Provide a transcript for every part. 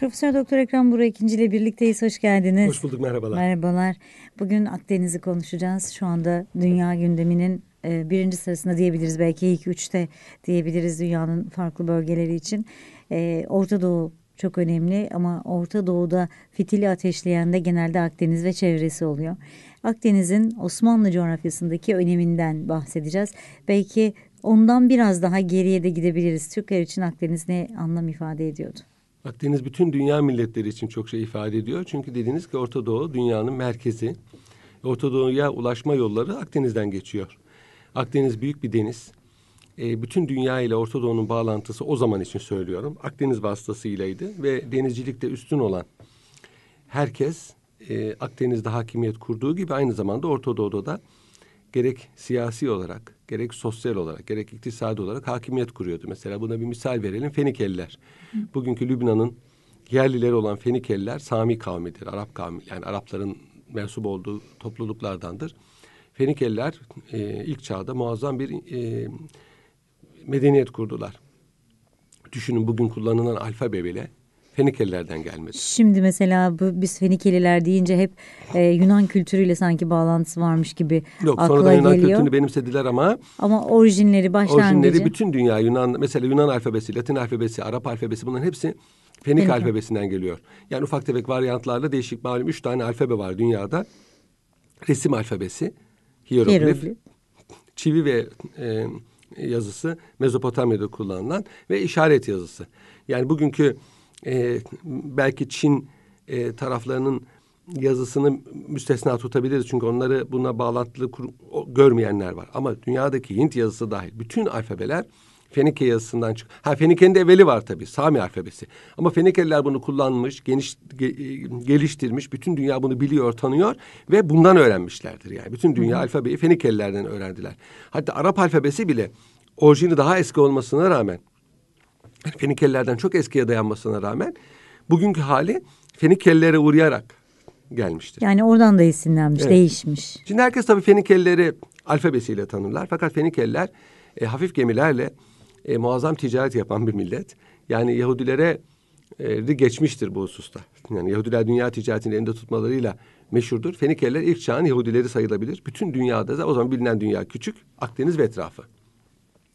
Profesör Doktor Ekrem Burak ikinci ile birlikteyiz. Hoş geldiniz. Hoş bulduk merhabalar. Merhabalar. Bugün Akdeniz'i konuşacağız. Şu anda dünya gündeminin e, birinci sırasında diyebiliriz. Belki ilk üçte diyebiliriz dünyanın farklı bölgeleri için. E, Orta Doğu çok önemli ama Orta Doğu'da fitili ateşleyen de genelde Akdeniz ve çevresi oluyor. Akdeniz'in Osmanlı coğrafyasındaki öneminden bahsedeceğiz. Belki ondan biraz daha geriye de gidebiliriz. Türkler için Akdeniz ne anlam ifade ediyordu? Akdeniz bütün dünya milletleri için çok şey ifade ediyor. Çünkü dediniz ki Orta Doğu dünyanın merkezi. Orta Doğu'ya ulaşma yolları Akdeniz'den geçiyor. Akdeniz büyük bir deniz. E, bütün dünya ile Orta Doğu'nun bağlantısı o zaman için söylüyorum. Akdeniz vasıtasıylaydı ve denizcilikte üstün olan herkes e, Akdeniz'de hakimiyet kurduğu gibi aynı zamanda Orta Doğu'da da gerek siyasi olarak, gerek sosyal olarak, gerek iktisadi olarak hakimiyet kuruyordu. Mesela buna bir misal verelim. Fenikeliler. Bugünkü Lübnan'ın yerlileri olan Fenikeliler Sami kavmidir. Arap kavmi yani Arapların mensup olduğu topluluklardandır. Fenikeliler e, ilk çağda muazzam bir e, medeniyet kurdular. Düşünün bugün kullanılan alfabe bile Fenikelilerden gelmedi. Şimdi mesela bu, biz Fenikeliler deyince hep e, Yunan kültürüyle sanki bağlantısı varmış gibi Yok, akla sonradan Yunan geliyor. kültürünü benimsediler ama Ama orijinleri başlangıcı. orijinleri bütün dünya Yunan mesela Yunan alfabesi, Latin alfabesi, Arap alfabesi bunların hepsi Fenik Fenik. alfabesinden geliyor. Yani ufak tefek varyantlarla değişik malum üç tane alfabe var dünyada. Resim alfabesi, hieroglif, Hieroglif. çivi ve e, yazısı Mezopotamya'da kullanılan ve işaret yazısı. Yani bugünkü e, belki Çin e, taraflarının yazısını müstesna tutabiliriz. Çünkü onları buna bağlantılı kur- o- görmeyenler var. Ama dünyadaki Hint yazısı dahil bütün alfabeler Fenike yazısından çık. Ha Fenike'nin de evveli var tabii. Sami alfabesi. Ama Fenikeliler bunu kullanmış, geniş ge- e, geliştirmiş. Bütün dünya bunu biliyor, tanıyor ve bundan öğrenmişlerdir. Yani bütün dünya alfabeyi Fenikelilerden öğrendiler. Hatta Arap alfabesi bile orijini daha eski olmasına rağmen Fenikelilerden çok eskiye dayanmasına rağmen bugünkü hali Fenikelilere uğrayarak gelmiştir. Yani oradan da esinlenmiş, Evet. değişmiş. Şimdi herkes tabii Fenikelileri alfabesiyle tanırlar. Fakat Fenikeliler e, hafif gemilerle e, muazzam ticaret yapan bir millet. Yani Yahudilere e, geçmiştir bu hususta. Yani Yahudiler dünya ticaretini elinde tutmalarıyla meşhurdur. Fenikeliler ilk çağın Yahudileri sayılabilir. Bütün dünyada da o zaman bilinen dünya küçük. Akdeniz ve etrafı.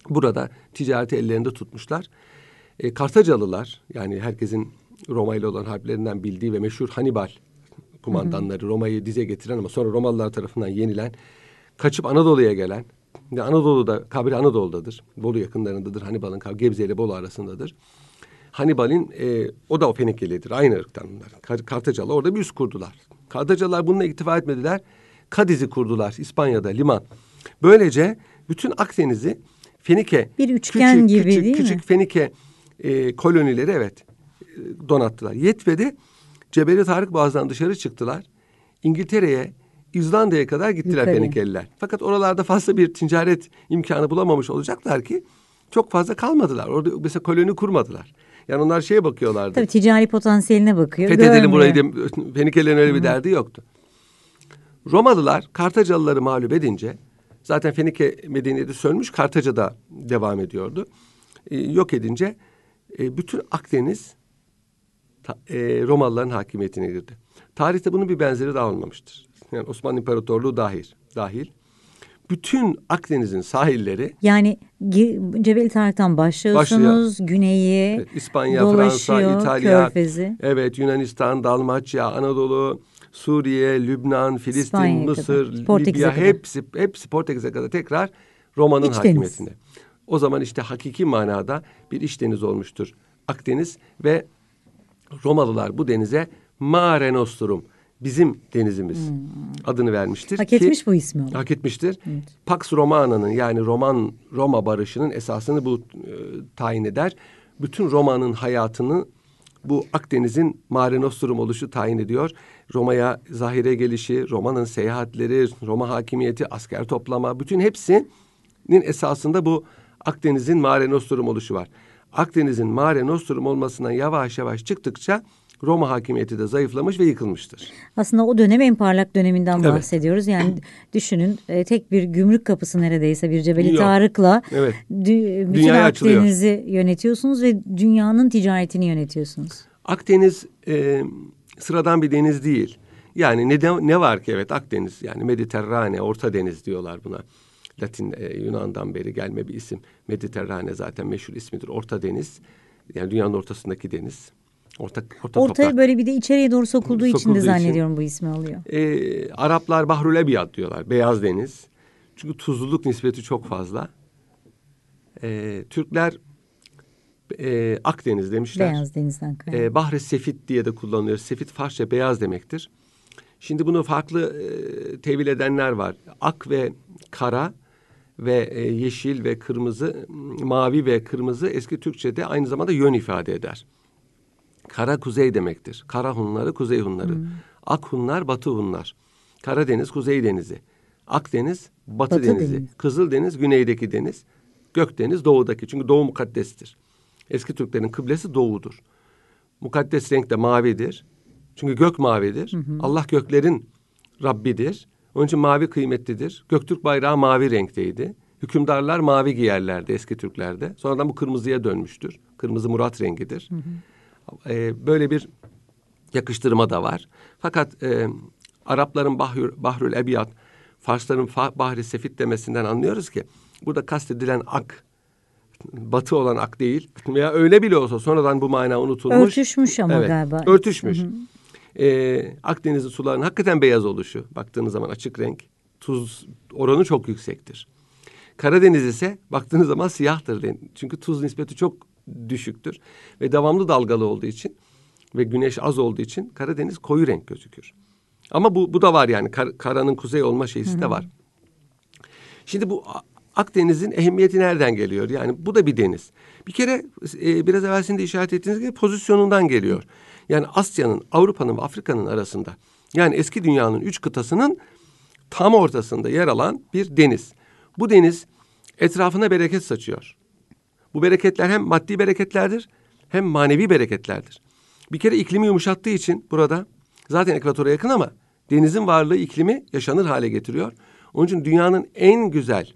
Burada ticareti ellerinde tutmuşlar. E, Kartacalılar yani herkesin Roma ile olan harplerinden bildiği ve meşhur Hannibal kumandanları Roma'yı dize getiren ama sonra Romalılar tarafından yenilen kaçıp Anadolu'ya gelen ve Anadolu'da kabri Anadolu'dadır. Bolu yakınlarındadır. Hannibal'ın kabri Gebze ile Bolu arasındadır. Hannibal'in e, o da o Fenikelidir. Aynı ırktan bunlar. Kar- orada bir üs kurdular. Kartacalılar bununla iktifa etmediler. Kadiz'i kurdular İspanya'da liman. Böylece bütün Akdeniz'i Fenike Bir üçgen gibi küçük, değil mi? küçük Fenike e, kolonileri evet e, donattılar. Yetmedi. Cebeli Tarık Boğaz'dan dışarı çıktılar. İngiltere'ye, İzlanda'ya kadar gittiler Yukarı. Fenikeliler. Fakat oralarda fazla bir ticaret imkanı bulamamış olacaklar ki çok fazla kalmadılar. Orada mesela koloni kurmadılar. Yani onlar şeye bakıyorlardı. Tabii ticari potansiyeline bakıyor. Fethedelim burayı diye Fenikelilerin öyle bir derdi yoktu. Romalılar Kartacalıları mağlup edince zaten Fenike medeniyeti sönmüş Kartaca'da devam ediyordu. Ee, yok edince e, bütün Akdeniz ta- e, Romalıların hakimiyetine girdi. Tarihte bunun bir benzeri daha olmamıştır. Yani Osmanlı İmparatorluğu dahil. dahil. Bütün Akdeniz'in sahilleri Yani Cebeli Tarık'tan başlıyorsunuz. Güneyi, Evet, İspanya, Fransa, İtalya, Körfezi. evet Yunanistan, Dalmaçya, Anadolu, Suriye, Lübnan, Filistin, İspanya'ya Mısır, kadar, Libya kadar. hepsi hepsi Portekiz'e kadar tekrar Roma'nın İç deniz. O zaman işte hakiki manada bir iç deniz olmuştur Akdeniz ve Romalılar bu denize Mare Nostrum bizim denizimiz adını vermiştir. Hmm. Hak ki- etmiş bu ismi ama. Hak etmiştir. Pax Romana'nın yani Roman Roma barışının esasını bu e, tayin eder. Bütün Roma'nın hayatını bu Akdeniz'in Mare Nostrum oluşu tayin ediyor. Roma'ya zahire gelişi, Roma'nın seyahatleri, Roma hakimiyeti, asker toplama bütün hepsinin esasında bu Akdeniz'in Mare Nostrum oluşu var. Akdeniz'in Mare Nostrum olmasından yavaş yavaş çıktıkça Roma hakimiyeti de zayıflamış ve yıkılmıştır. Aslında o dönem en parlak döneminden Evet. bahsediyoruz. Yani düşünün e, tek bir gümrük kapısı neredeyse bir Cebeli. Tarık'la Evet. dü- bütün Dünyaya açılıyor. Akdeniz'i yönetiyorsunuz ve dünyanın ticaretini yönetiyorsunuz. Akdeniz e, sıradan bir deniz değil. Yani ne, de, ne var ki evet Akdeniz yani Mediterrane, Orta Deniz diyorlar buna. Latin e, Yunan'dan beri gelme bir isim. Mediterrane zaten meşhur ismidir. Orta Deniz. Yani dünyanın ortasındaki deniz. Orta, orta Ortaya toprak. böyle bir de içeriye doğru sokulduğu, için Sokulduğu de için. zannediyorum bu ismi alıyor. E, Araplar Bahrül Ebiyat diyorlar. Beyaz deniz. Çünkü tuzluluk nispeti çok fazla. E, Türkler e, Akdeniz demişler. Beyaz denizden kaynaklı. E, Bahre Sefit diye de kullanılıyor. Sefit Farsça beyaz demektir. Şimdi bunu farklı e, tevil edenler var. Ak ve kara ve e, yeşil ve kırmızı, mavi ve kırmızı eski Türkçe'de aynı zamanda yön ifade eder. Kara kuzey demektir. Kara Hunları, Kuzey Hunları. Ak Hunlar, Batı Hunlar. Karadeniz, Kuzey Denizi. Akdeniz, Batı, Batı Denizi. Denizi. Kızıldeniz, güneydeki deniz. Gökdeniz, doğudaki. Çünkü doğu mukaddestir. Eski Türklerin kıblesi doğudur. Mukaddes renk de mavidir. Çünkü gök mavidir. Allah göklerin Rabbidir. Onun için mavi kıymetlidir. Göktürk bayrağı mavi renkteydi. Hükümdarlar mavi giyerlerdi eski Türklerde. Sonradan bu kırmızıya dönmüştür. Kırmızı Murat rengidir. Ee, böyle bir yakıştırma da var. Fakat e, Arapların Bahrül, Bahrül Ebiyat, Farsların fa, Bahri Sefit demesinden anlıyoruz ki burada kastedilen ak, batı olan ak değil veya öyle bile olsa sonradan bu mana unutulmuş. Örtüşmüş ama Evet, galiba. Örtüşmüş. Ee, Akdeniz'in sularının hakikaten beyaz oluşu. Baktığınız zaman açık renk. Tuz oranı çok yüksektir. Karadeniz ise baktığınız zaman siyahtır. Çünkü tuz nispeti çok düşüktür. Ve devamlı dalgalı olduğu için ve güneş az olduğu için Karadeniz koyu renk gözükür. Ama bu, bu da var yani kar- karanın kuzey olma şeysi de var. Şimdi bu Akdeniz'in ehemmiyeti nereden geliyor? Yani bu da bir deniz. Bir kere e, biraz evvel sizin de işaret ettiğiniz gibi pozisyonundan geliyor. Yani Asya'nın, Avrupa'nın ve Afrika'nın arasında. Yani eski dünyanın üç kıtasının tam ortasında yer alan bir deniz. Bu deniz etrafına bereket saçıyor. Bu bereketler hem maddi bereketlerdir hem manevi bereketlerdir. Bir kere iklimi yumuşattığı için burada zaten ekvatora yakın ama denizin varlığı iklimi yaşanır hale getiriyor. Onun için dünyanın en güzel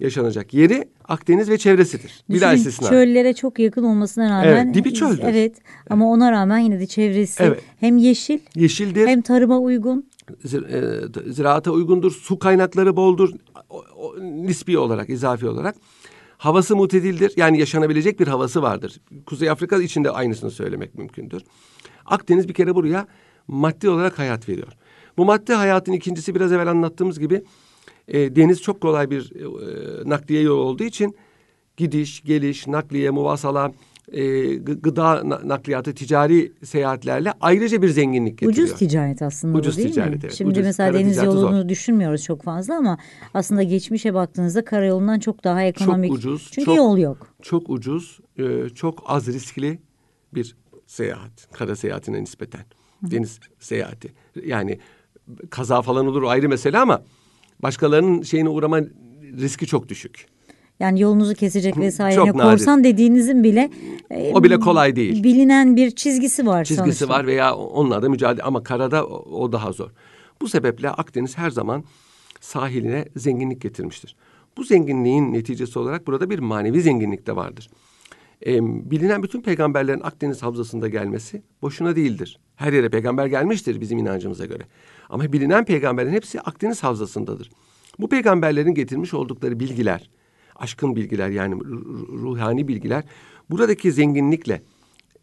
yaşanacak yeri Akdeniz ve çevresidir. İstisna. çöllere çok yakın olmasına rağmen. Evet, dibi çöldür. Evet ama ona rağmen yine de çevresi Evet. hem yeşil Yeşildir, hem tarıma uygun. e, ziraata uygundur, su kaynakları boldur o- o- nispi olarak, izafi olarak. Havası mutedildir. Yani yaşanabilecek bir havası vardır. Kuzey Afrika için de aynısını söylemek mümkündür. Akdeniz bir kere buraya maddi olarak hayat veriyor. Bu maddi hayatın ikincisi biraz evvel anlattığımız gibi e, deniz çok kolay bir e, nakliye yolu olduğu için gidiş, geliş, nakliye, muvasala, e, gı- gıda na- nakliyatı, ticari seyahatlerle ayrıca bir zenginlik getiriyor. Ucuz ticaret aslında Ucuz değil ticaret, mi? evet. Şimdi Ucuz. mesela deniz yolunu zor. düşünmüyoruz çok fazla ama aslında geçmişe baktığınızda karayolundan çok daha ekonomik. ucuz, Çünkü çok- yol yok. çok ucuz, e, çok az riskli bir seyahat. Kara seyahatine nispeten. Deniz seyahati. Yani kaza falan olur ayrı mesele ama başkalarının şeyine uğrama riski çok düşük. Yani yolunuzu kesecek vesaire. Yani nadir. korsan dediğinizin bile e, O bile kolay değil. Bilinen bir çizgisi var Çizgisi sonuçta. var veya onunla da mücadele ama karada o daha zor. Bu sebeple Akdeniz her zaman sahiline zenginlik getirmiştir. Bu zenginliğin neticesi olarak burada bir manevi zenginlik de vardır. Ee, bilinen bütün peygamberlerin Akdeniz havzasında gelmesi boşuna değildir. Her yere peygamber gelmiştir bizim inancımıza göre. Ama bilinen peygamberlerin hepsi Akdeniz havzasındadır. Bu peygamberlerin getirmiş oldukları bilgiler, aşkın bilgiler yani ru- ruhani bilgiler buradaki zenginlikle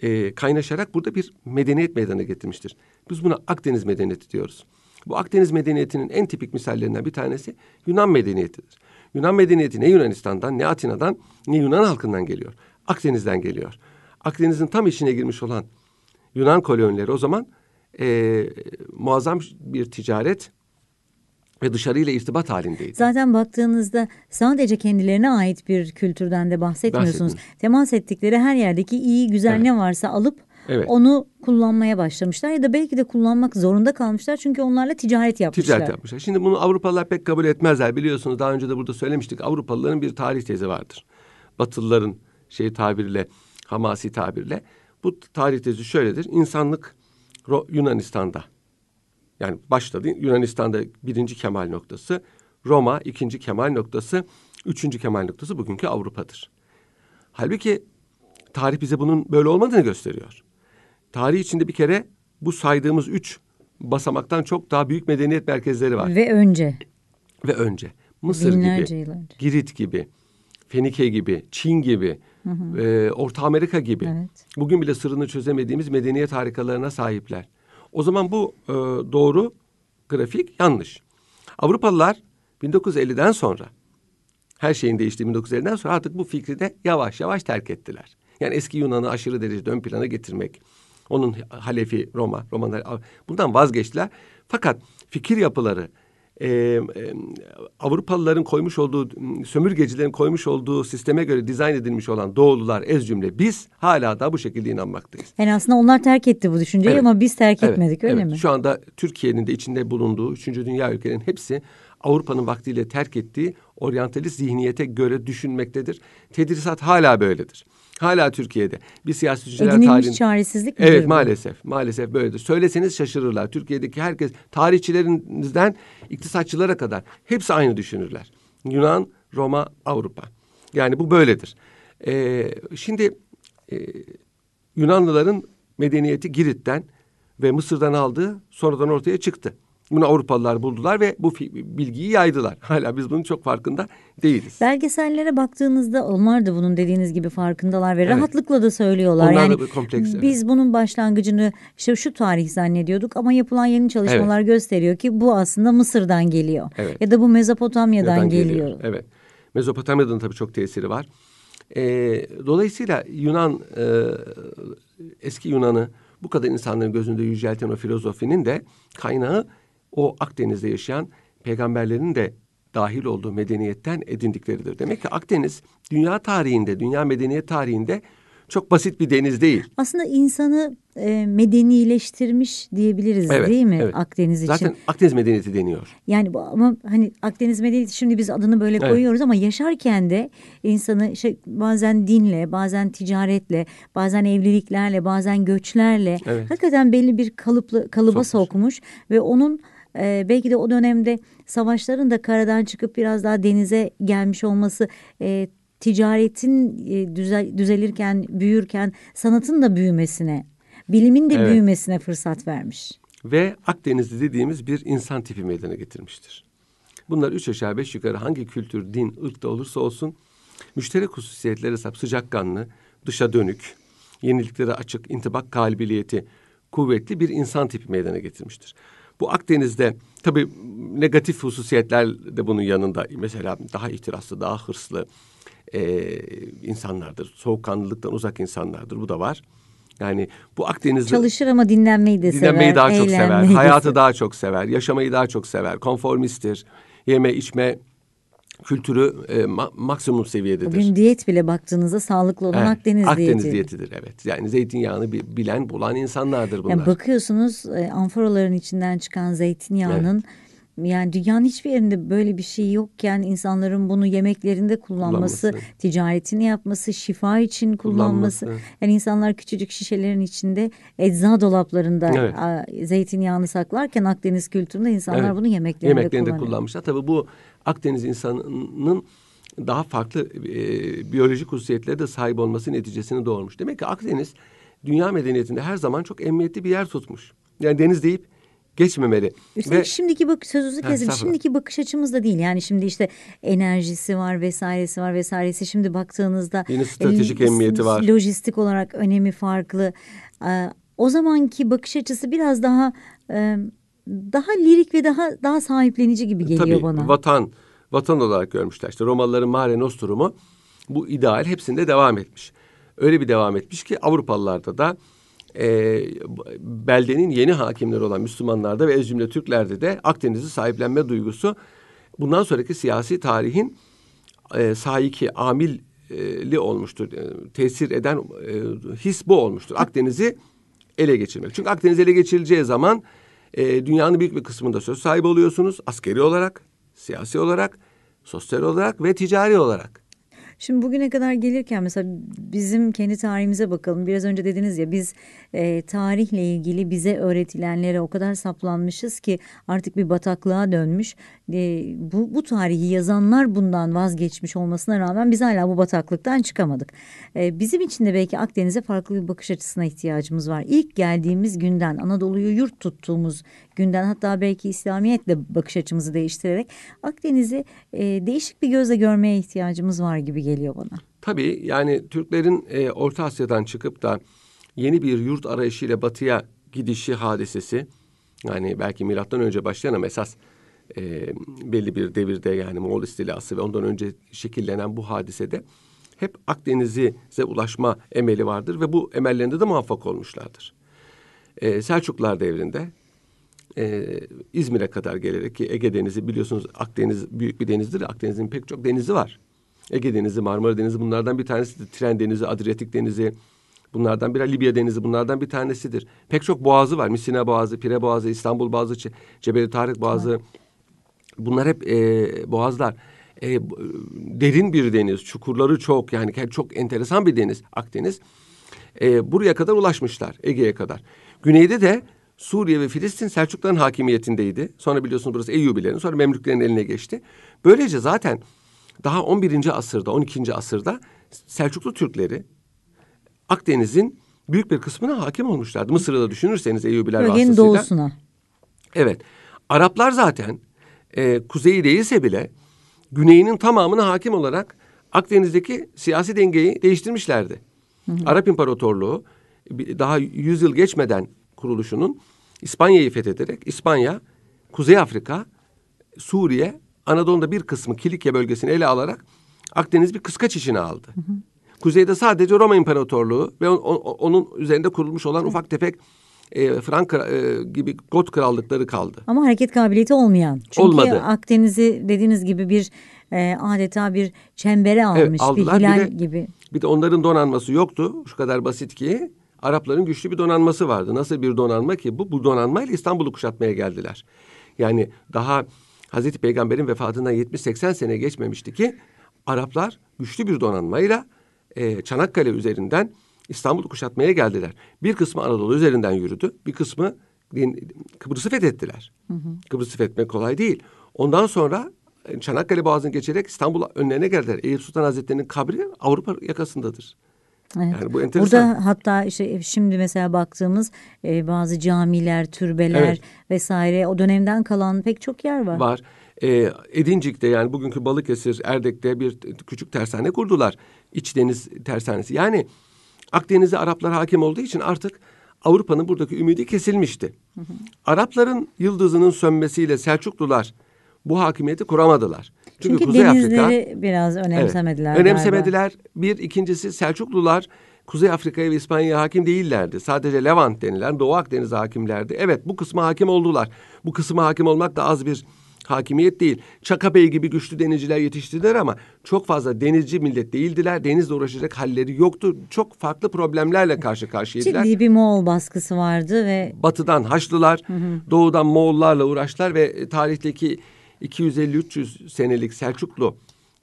e, kaynaşarak burada bir medeniyet meydana getirmiştir. Biz buna Akdeniz medeniyeti diyoruz. Bu Akdeniz medeniyetinin en tipik misallerinden bir tanesi Yunan medeniyetidir. Yunan medeniyeti ne Yunanistan'dan ne Atina'dan ne Yunan halkından geliyor. Akdeniz'den geliyor. Akdeniz'in tam içine girmiş olan Yunan kolonileri o zaman e, muazzam bir ticaret ve dışarıyla irtibat halindeydi. Zaten baktığınızda sadece kendilerine ait bir kültürden de bahsetmiyorsunuz. Temas ettikleri her yerdeki iyi güzel Evet. ne varsa alıp Evet. onu kullanmaya başlamışlar ya da belki de kullanmak zorunda kalmışlar çünkü onlarla ticaret yapmışlar. Ticaret yapmışlar. Şimdi bunu Avrupalılar pek kabul etmezler. Biliyorsunuz daha önce de burada söylemiştik. Avrupalıların bir tarih tezi vardır. Batılıların şey tabiriyle, hamasi tabirle. Bu tarih tezi şöyledir. İnsanlık Ro- Yunanistan'da. Yani başladı. Yunanistan'da birinci kemal noktası. Roma ikinci kemal noktası. Üçüncü kemal noktası bugünkü Avrupa'dır. Halbuki tarih bize bunun böyle olmadığını gösteriyor. tarih içinde bir kere bu saydığımız üç basamaktan çok daha büyük medeniyet merkezleri var. Ve önce. Ve önce Mısır Binlerce gibi, yıl önce. Girit gibi, Fenike gibi, Çin gibi, e, Orta Amerika gibi. Evet. Bugün bile sırrını çözemediğimiz medeniyet harikalarına sahipler. O zaman bu e, doğru grafik yanlış. Avrupalılar 1950'den sonra her şeyin değiştiği 1950'den sonra artık bu fikri de yavaş yavaş terk ettiler. Yani eski Yunan'ı aşırı derecede ön plana getirmek, onun Halefi Roma, Romanlar bundan vazgeçtiler. Fakat fikir yapıları, e, e, Avrupalıların koymuş olduğu, sömürgecilerin koymuş olduğu sisteme göre dizayn edilmiş olan doğulular ez cümle biz hala da bu şekilde inanmaktayız. Yani aslında onlar terk etti bu düşünceyi Evet. ama biz terk Evet, etmedik öyle evet. mi? Şu anda Türkiye'nin de içinde bulunduğu üçüncü dünya ülkelerinin hepsi Avrupa'nın vaktiyle terk ettiği oryantalist zihniyete göre düşünmektedir. Tedrisat hala böyledir. Hala Türkiye'de bir siyasetçiler Edinilmiş çaresizlik midir Evet bu? maalesef. Maalesef böyledir. Söyleseniz şaşırırlar. Türkiye'deki herkes tarihçilerinizden iktisatçılara kadar hepsi aynı düşünürler. Yunan, Roma, Avrupa. Yani bu böyledir. Ee, şimdi e, Yunanlıların medeniyeti Girit'ten ve Mısır'dan aldığı sonradan ortaya çıktı. Bunu Avrupalılar buldular ve bu bilgiyi yaydılar. Hala biz bunun çok farkında değiliz. Belgesellere baktığınızda onlar da bunun dediğiniz gibi farkındalar ve Evet. rahatlıkla da söylüyorlar. Onlar da yani bir kompleks, evet. biz bunun başlangıcını işte şu tarih zannediyorduk ama yapılan yeni çalışmalar gösteriyor ki bu aslında Mısır'dan geliyor. Evet. Ya da bu Mezopotamya'dan Neden geliyor. Evet. Mezopotamya'nın tabii çok tesiri var. Ee, dolayısıyla Yunan, e, eski Yunan'ı bu kadar insanların gözünde yücelten o filozofinin de kaynağı o Akdeniz'de yaşayan peygamberlerin de dahil olduğu medeniyetten edindikleridir. Demek ki Akdeniz dünya tarihinde, dünya medeniyet tarihinde çok basit bir deniz değil. Aslında insanı e, medenileştirmiş diyebiliriz Evet, değil mi evet. Akdeniz için? Zaten Akdeniz medeniyeti deniyor. Yani bu ama hani Akdeniz medeniyeti şimdi biz adını böyle Evet. koyuyoruz ama yaşarken de insanı şey bazen dinle, bazen ticaretle, bazen evliliklerle, bazen göçlerle Evet. hakikaten belli bir kalıplı kalıba Sokmuş. sokmuş ve onun e, belki de o dönemde savaşların da karadan çıkıp biraz daha denize gelmiş olması e, ticaretin e, düzel, düzelirken, büyürken sanatın da büyümesine, bilimin de Evet. büyümesine fırsat vermiş. ve Akdenizli dediğimiz bir insan tipi meydana getirmiştir. Bunlar üç aşağı beş yukarı hangi kültür, din, ırkta olursa olsun müşterek hususiyetleri sahip sıcakkanlı, dışa dönük, yeniliklere açık, intibak kabiliyeti kuvvetli bir insan tipi meydana getirmiştir. Bu Akdeniz'de tabii negatif hususiyetler de bunun yanında. Mesela daha ihtiraslı, daha hırslı e, insanlardır. Soğukkanlılıktan uzak insanlardır. Bu da var. Yani bu Akdeniz'de... Çalışır ama dinlenmeyi de sever. Dinlenmeyi daha çok sever, hayatı daha çok sever, yaşamayı daha çok sever, konformisttir, yeme içme kültürü e, ma- maksimum seviyededir. Bugün diyet bile baktığınızda sağlıklı olan Evet, Akdeniz, Akdeniz diyeti. diyetidir evet. Yani zeytinyağını bi- bilen, bulan insanlardır bunlar. Yani bakıyorsunuz e, amforaların içinden çıkan zeytinyağının yani dünyanın hiçbir yerinde böyle bir şey yokken insanların bunu yemeklerinde kullanması, Kullanması. ticaretini yapması, şifa için kullanması. Kullanması. Yani insanlar küçücük şişelerin içinde ecza dolaplarında Evet. zeytinyağını saklarken Akdeniz kültüründe insanlar Evet. bunu yemeklerinde, Yemeklerinde kullanmışlar. Tabii bu Akdeniz insanının daha farklı e, biyolojik hususiyetlere de sahip olması neticesini doğurmuş. Demek ki Akdeniz dünya medeniyetinde her zaman çok emniyetli bir yer tutmuş. Yani deniz deyip geçmemeli. Üstelik Ve şimdiki bak sözünüzü kesin. Şimdiki bakış açımız da değil. Yani şimdi işte enerjisi var vesairesi var vesairesi. Şimdi baktığınızda Yeni stratejik e, emniyeti var. Lojistik olarak önemi farklı. Ee, o zamanki bakış açısı biraz daha e, daha lirik ve daha daha sahiplenici gibi geliyor Tabii bana. vatan vatan olarak görmüşler. İşte Romalıların Mare Nostrum'u bu ideal hepsinde devam etmiş. Öyle bir devam etmiş ki Avrupalılarda da e, beldenin yeni hakimleri olan Müslümanlarda ve ez cümle Türklerde de Akdeniz'i sahiplenme duygusu bundan sonraki siyasi tarihin e, sahiki amilli olmuştur. E, tesir eden e, his bu olmuştur. Akdeniz'i ele geçirmek. Çünkü Akdeniz ele geçirileceği zaman e, dünyanın büyük bir kısmında söz sahibi oluyorsunuz. Askeri olarak, siyasi olarak, sosyal olarak ve ticari olarak. Şimdi bugüne kadar gelirken mesela bizim kendi tarihimize bakalım. Biraz önce dediniz ya biz e, tarihle ilgili bize öğretilenlere o kadar saplanmışız ki artık bir bataklığa dönmüş. E, bu, bu tarihi yazanlar bundan vazgeçmiş olmasına rağmen biz hala bu bataklıktan çıkamadık. E, bizim için de belki Akdeniz'e farklı bir bakış açısına ihtiyacımız var. İlk geldiğimiz günden Anadolu'yu yurt tuttuğumuz günden hatta belki İslamiyetle bakış açımızı değiştirerek Akdeniz'i e, değişik bir gözle görmeye ihtiyacımız var gibi geliyor bana. Tabii yani Türklerin e, Orta Asya'dan çıkıp da yeni bir yurt arayışıyla batıya gidişi hadisesi yani belki milattan önce başlayan ama esas e, belli bir devirde yani Moğol istilası ve ondan önce şekillenen bu hadisede hep Akdeniz'e ulaşma emeli vardır ve bu emellerinde de muvaffak olmuşlardır. E, Selçuklular devrinde e, İzmir'e kadar gelerek ki Ege Denizi biliyorsunuz Akdeniz büyük bir denizdir. Akdeniz'in pek çok denizi var. Ege Denizi, Marmara Denizi bunlardan bir tanesidir. Tren Denizi, Adriyatik Denizi, bunlardan biri Libya Denizi bunlardan bir tanesidir. Pek çok boğazı var. Misina Boğazı, Pire Boğazı, İstanbul Boğazı, Cebeli Tarık Boğazı. Evet. Bunlar hep e, boğazlar. E, derin bir deniz, çukurları çok yani çok enteresan bir deniz Akdeniz. E, buraya kadar ulaşmışlar, Ege'ye kadar. Güneyde de Suriye ve Filistin Selçukluların hakimiyetindeydi. Sonra biliyorsunuz burası Eyyubilerin, sonra Memlüklerin eline geçti. Böylece zaten daha 11. asırda, 12. asırda Selçuklu Türkleri Akdeniz'in büyük bir kısmına hakim olmuşlardı. Mısır'ı da düşünürseniz Eyyubiler Bölgenin vasıtasıyla. doğusuna. Evet. Araplar zaten e, kuzeyi değilse bile güneyinin tamamına hakim olarak Akdeniz'deki siyasi dengeyi değiştirmişlerdi. Hı hı. Arap İmparatorluğu daha yüz yıl geçmeden kuruluşunun İspanya'yı fethederek İspanya, Kuzey Afrika, Suriye, Anadolu'da bir kısmı Kilikya bölgesini ele alarak Akdeniz bir kıskaç içine aldı. Hı hı. Kuzeyde sadece Roma İmparatorluğu ve on, on, onun üzerinde kurulmuş olan ufak tefek e, Frank e, gibi Got krallıkları kaldı. Ama hareket kabiliyeti olmayan. Çünkü Olmadı. Akdeniz'i dediğiniz gibi bir e, adeta bir çembere almış evet, aldılar. bir hilal bir de, gibi. Bir de onların donanması yoktu. Şu kadar basit ki Arapların güçlü bir donanması vardı. Nasıl bir donanma ki bu? Bu donanmayla İstanbul'u kuşatmaya geldiler. Yani daha Hazreti Peygamber'in vefatından 70-80 sene geçmemişti ki Araplar güçlü bir donanmayla e, Çanakkale üzerinden İstanbul'u kuşatmaya geldiler. Bir kısmı Anadolu üzerinden yürüdü. Bir kısmı Kıbrıs'ı fethettiler. Hı hı. Kıbrıs'ı fethetmek kolay değil. Ondan sonra e, Çanakkale Boğazı'nı geçerek İstanbul önlerine geldiler. Eyüp Sultan Hazretleri'nin kabri Avrupa yakasındadır. Evet. Yani bu enteresan. Burada hatta işte şimdi mesela baktığımız e, bazı camiler, türbeler evet. vesaire o dönemden kalan pek çok yer var. Var. E, Edincik'te yani bugünkü Balıkesir, Erdek'te bir küçük tersane kurdular. İç deniz tersanesi. Yani Akdeniz'e Araplar hakim olduğu için artık Avrupa'nın buradaki ümidi kesilmişti. Hı hı. Arapların yıldızının sönmesiyle Selçuklular bu hakimiyeti kuramadılar. Çünkü, Çünkü Kuzey denizleri Afrika, biraz önemsemediler. Evet, önemsemediler. Galiba. Bir, ikincisi Selçuklular Kuzey Afrika'ya ve İspanya'ya hakim değillerdi. Sadece Levant denilen Doğu Akdeniz'e hakimlerdi. Evet bu kısma hakim oldular. Bu kısma hakim olmak da az bir hakimiyet değil. Çakabey gibi güçlü denizciler yetiştirdiler ama çok fazla denizci millet değildiler. Denizle uğraşacak halleri yoktu. Çok farklı problemlerle karşı karşıyaydılar. Ciddi bir Moğol baskısı vardı ve... Batıdan Haçlılar, hı hı. doğudan Moğollarla uğraştılar ve tarihteki 250-300 senelik Selçuklu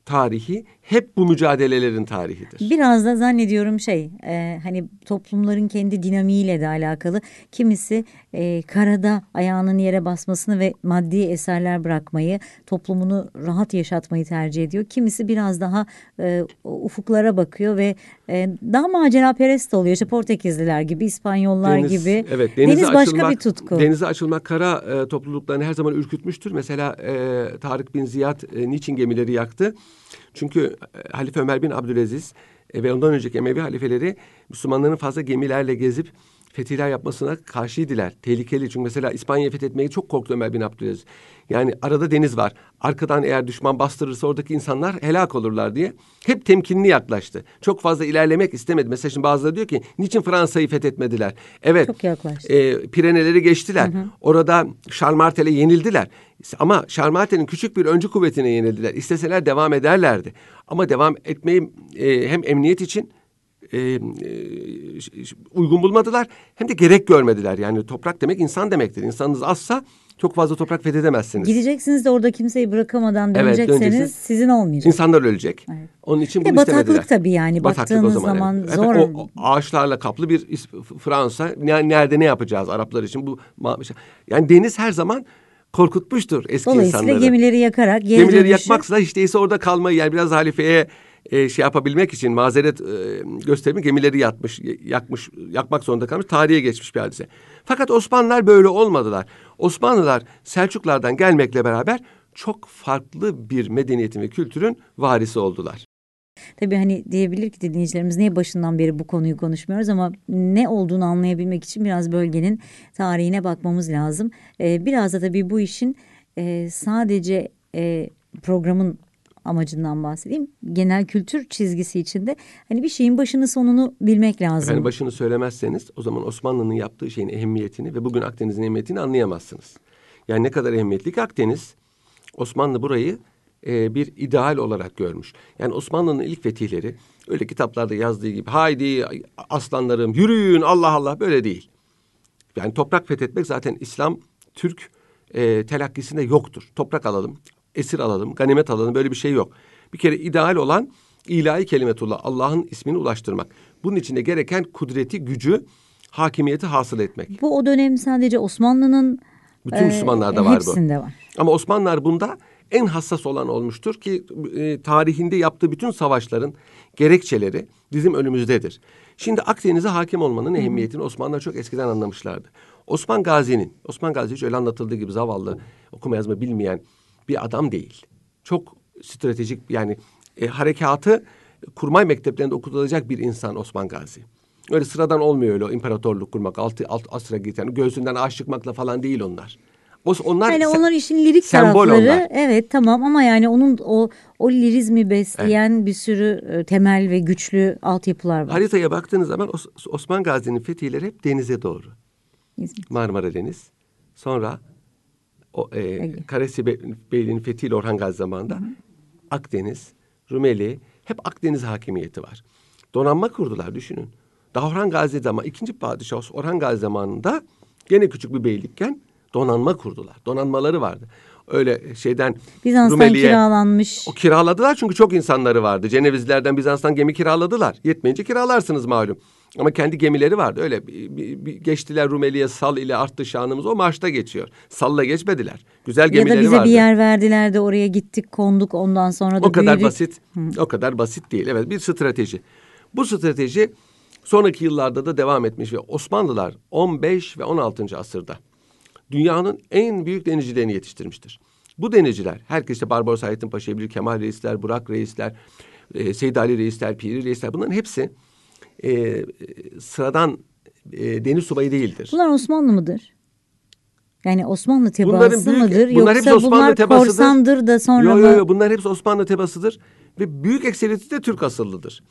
tarihi hep bu mücadelelerin tarihidir. Biraz da zannediyorum şey e, hani toplumların kendi dinamiğiyle de alakalı. Kimisi e, karada ayağının yere basmasını ve maddi eserler bırakmayı, toplumunu rahat yaşatmayı tercih ediyor. Kimisi biraz daha e, ufuklara bakıyor ve e, daha macera perest oluyor. İşte Portekizliler gibi, İspanyollar deniz, gibi. Evet, deniz başka açılmak, bir tutku. Denize açılmak kara e, topluluklarını her zaman ürkütmüştür. Mesela e, Tarık bin Ziyad e, niçin gemileri yaktı? Çünkü e, Halife Ömer bin Abdülaziz e, ve ondan önceki Emevi halifeleri Müslümanların fazla gemilerle gezip fetihler yapmasına karşıydılar. Tehlikeli çünkü mesela İspanya'yı fethetmeyi çok korktu Ömer bin Abdülaziz. Yani arada deniz var. Arkadan eğer düşman bastırırsa oradaki insanlar helak olurlar diye hep temkinli yaklaştı. Çok fazla ilerlemek istemedi. Mesela şimdi bazıları diyor ki niçin Fransa'yı fethetmediler? Evet. Çok yaklaştı. E, Pireneleri geçtiler. Hı hı. Orada Şarmartel'e yenildiler. Ama Şarmartel'in küçük bir öncü kuvvetine yenildiler. İsteseler devam ederlerdi. Ama devam etmeyi e, hem emniyet için e, e, uygun bulmadılar hem de gerek görmediler. Yani toprak demek insan demektir. İnsanınız azsa çok fazla toprak fethedemezsiniz. Gideceksiniz de orada kimseyi bırakamadan Evet, dönecekseniz döneceksiniz. sizin olmayacak. İnsanlar ölecek. Evet. Onun için bunu istemediler. bataklık tabii yani. Baktığınız zaman evet. zor. Evet, o, o ağaçlarla kaplı bir Fransa. Ne- Nerede ne yapacağız Araplar için? Bu yani deniz her zaman korkutmuştur eski Dolayısıyla insanları. gemileri yakarak Gemileri dönüşü- yakmakla hiç değilse orada kalmayı yani biraz halifeye e, şey yapabilmek için mazeret e, göstermek gemileri yatmış, yakmış, yakmak zorunda kalmış. Tarihe geçmiş bir hadise. Fakat Osmanlılar böyle olmadılar. Osmanlılar Selçuklardan gelmekle beraber çok farklı bir medeniyetin ve kültürün varisi oldular. Tabii hani diyebilir ki dinleyicilerimiz niye başından beri bu konuyu konuşmuyoruz ama ne olduğunu anlayabilmek için biraz bölgenin tarihine bakmamız lazım. Ee, biraz da tabii bu işin e, sadece e, programın amacından bahsedeyim. Genel kültür çizgisi içinde hani bir şeyin başını sonunu bilmek lazım. Yani başını söylemezseniz o zaman Osmanlı'nın yaptığı şeyin ehemmiyetini ve bugün Akdeniz'in ehemmiyetini anlayamazsınız. Yani ne kadar ehemmiyetli ki Akdeniz Osmanlı burayı e, bir ideal olarak görmüş. Yani Osmanlı'nın ilk fetihleri öyle kitaplarda yazdığı gibi haydi aslanlarım yürüyün Allah Allah böyle değil. Yani toprak fethetmek zaten İslam Türk e, telakkisinde yoktur. Toprak alalım, esir alalım, ganimet alalım böyle bir şey yok. Bir kere ideal olan ilahi kelimetullah Allah'ın ismini ulaştırmak. Bunun için de gereken kudreti, gücü, hakimiyeti hasıl etmek. Bu o dönem sadece Osmanlı'nın Bütün e, Müslümanlarda var bu. hepsinde var. Ama Osmanlılar bunda en hassas olan olmuştur ki e, tarihinde yaptığı bütün savaşların gerekçeleri bizim önümüzdedir. Şimdi Akdeniz'e hakim olmanın ehemmiyetini Osmanlılar çok eskiden anlamışlardı. Osman Gazi'nin, Osman Gazi hiç öyle anlatıldığı gibi zavallı, okuma yazma bilmeyen bir adam değil. Çok stratejik yani e, harekatı kurmay mekteplerinde okutulacak bir insan Osman Gazi. Öyle sıradan olmuyor öyle o imparatorluk kurmak, altı alt asra giden, göğsünden ağaç çıkmakla falan değil onlar. O, onlar Yani onlar işin lirik tarafları. onlar. Evet tamam ama yani onun o o lirizmi besleyen bir sürü e, temel ve güçlü altyapılar var. Haritaya baktığınız zaman Os- Osman Gazi'nin fetihleri hep denize doğru. İzmir. Marmara Deniz. Sonra o e, Ege. Karesi Be- Beyliği'nin fethiyle Orhan Gazi zamanında Akdeniz, Rumeli hep Akdeniz hakimiyeti var. Donanma kurdular düşünün. Daha Orhan Gazi zaman ikinci padişah Orhan Gazi zamanında gene küçük bir beylikken donanma kurdular. Donanmaları vardı. Öyle şeyden Bizans'tan Rumeli'ye kiralanmış. o kiraladılar çünkü çok insanları vardı. Cenevizlerden Bizans'tan gemi kiraladılar. Yetmeyince kiralarsınız malum. Ama kendi gemileri vardı. Öyle bir, bir- bir geçtiler Rumeli'ye sal ile arttı şanımız. O marşta geçiyor. Salla geçmediler. Güzel Ya da gemileri bize vardı. bir yer verdiler de oraya gittik konduk ondan sonra da o kadar büyüdük. basit. O kadar basit değil. Evet bir strateji. Bu strateji sonraki yıllarda da devam etmiş ve Osmanlılar 15 ve 16. asırda dünyanın en büyük denizcilerini yetiştirmiştir. Bu denizciler, herkes işte Barbaros Hayrettin Paşa'yı bilir, Kemal Reisler, Burak Reisler, e, Seyit Ali Reisler, Piri Reisler bunların hepsi e, sıradan e, deniz subayı değildir. Bunlar Osmanlı mıdır? Yani Osmanlı tebaası büyük- mıdır bunlar yoksa Osmanlı bunlar tebaasıdır. korsandır da sonra Yo yo yo bunlar hepsi Osmanlı tebasıdır ve büyük ekseriyeti de Türk asıllıdır.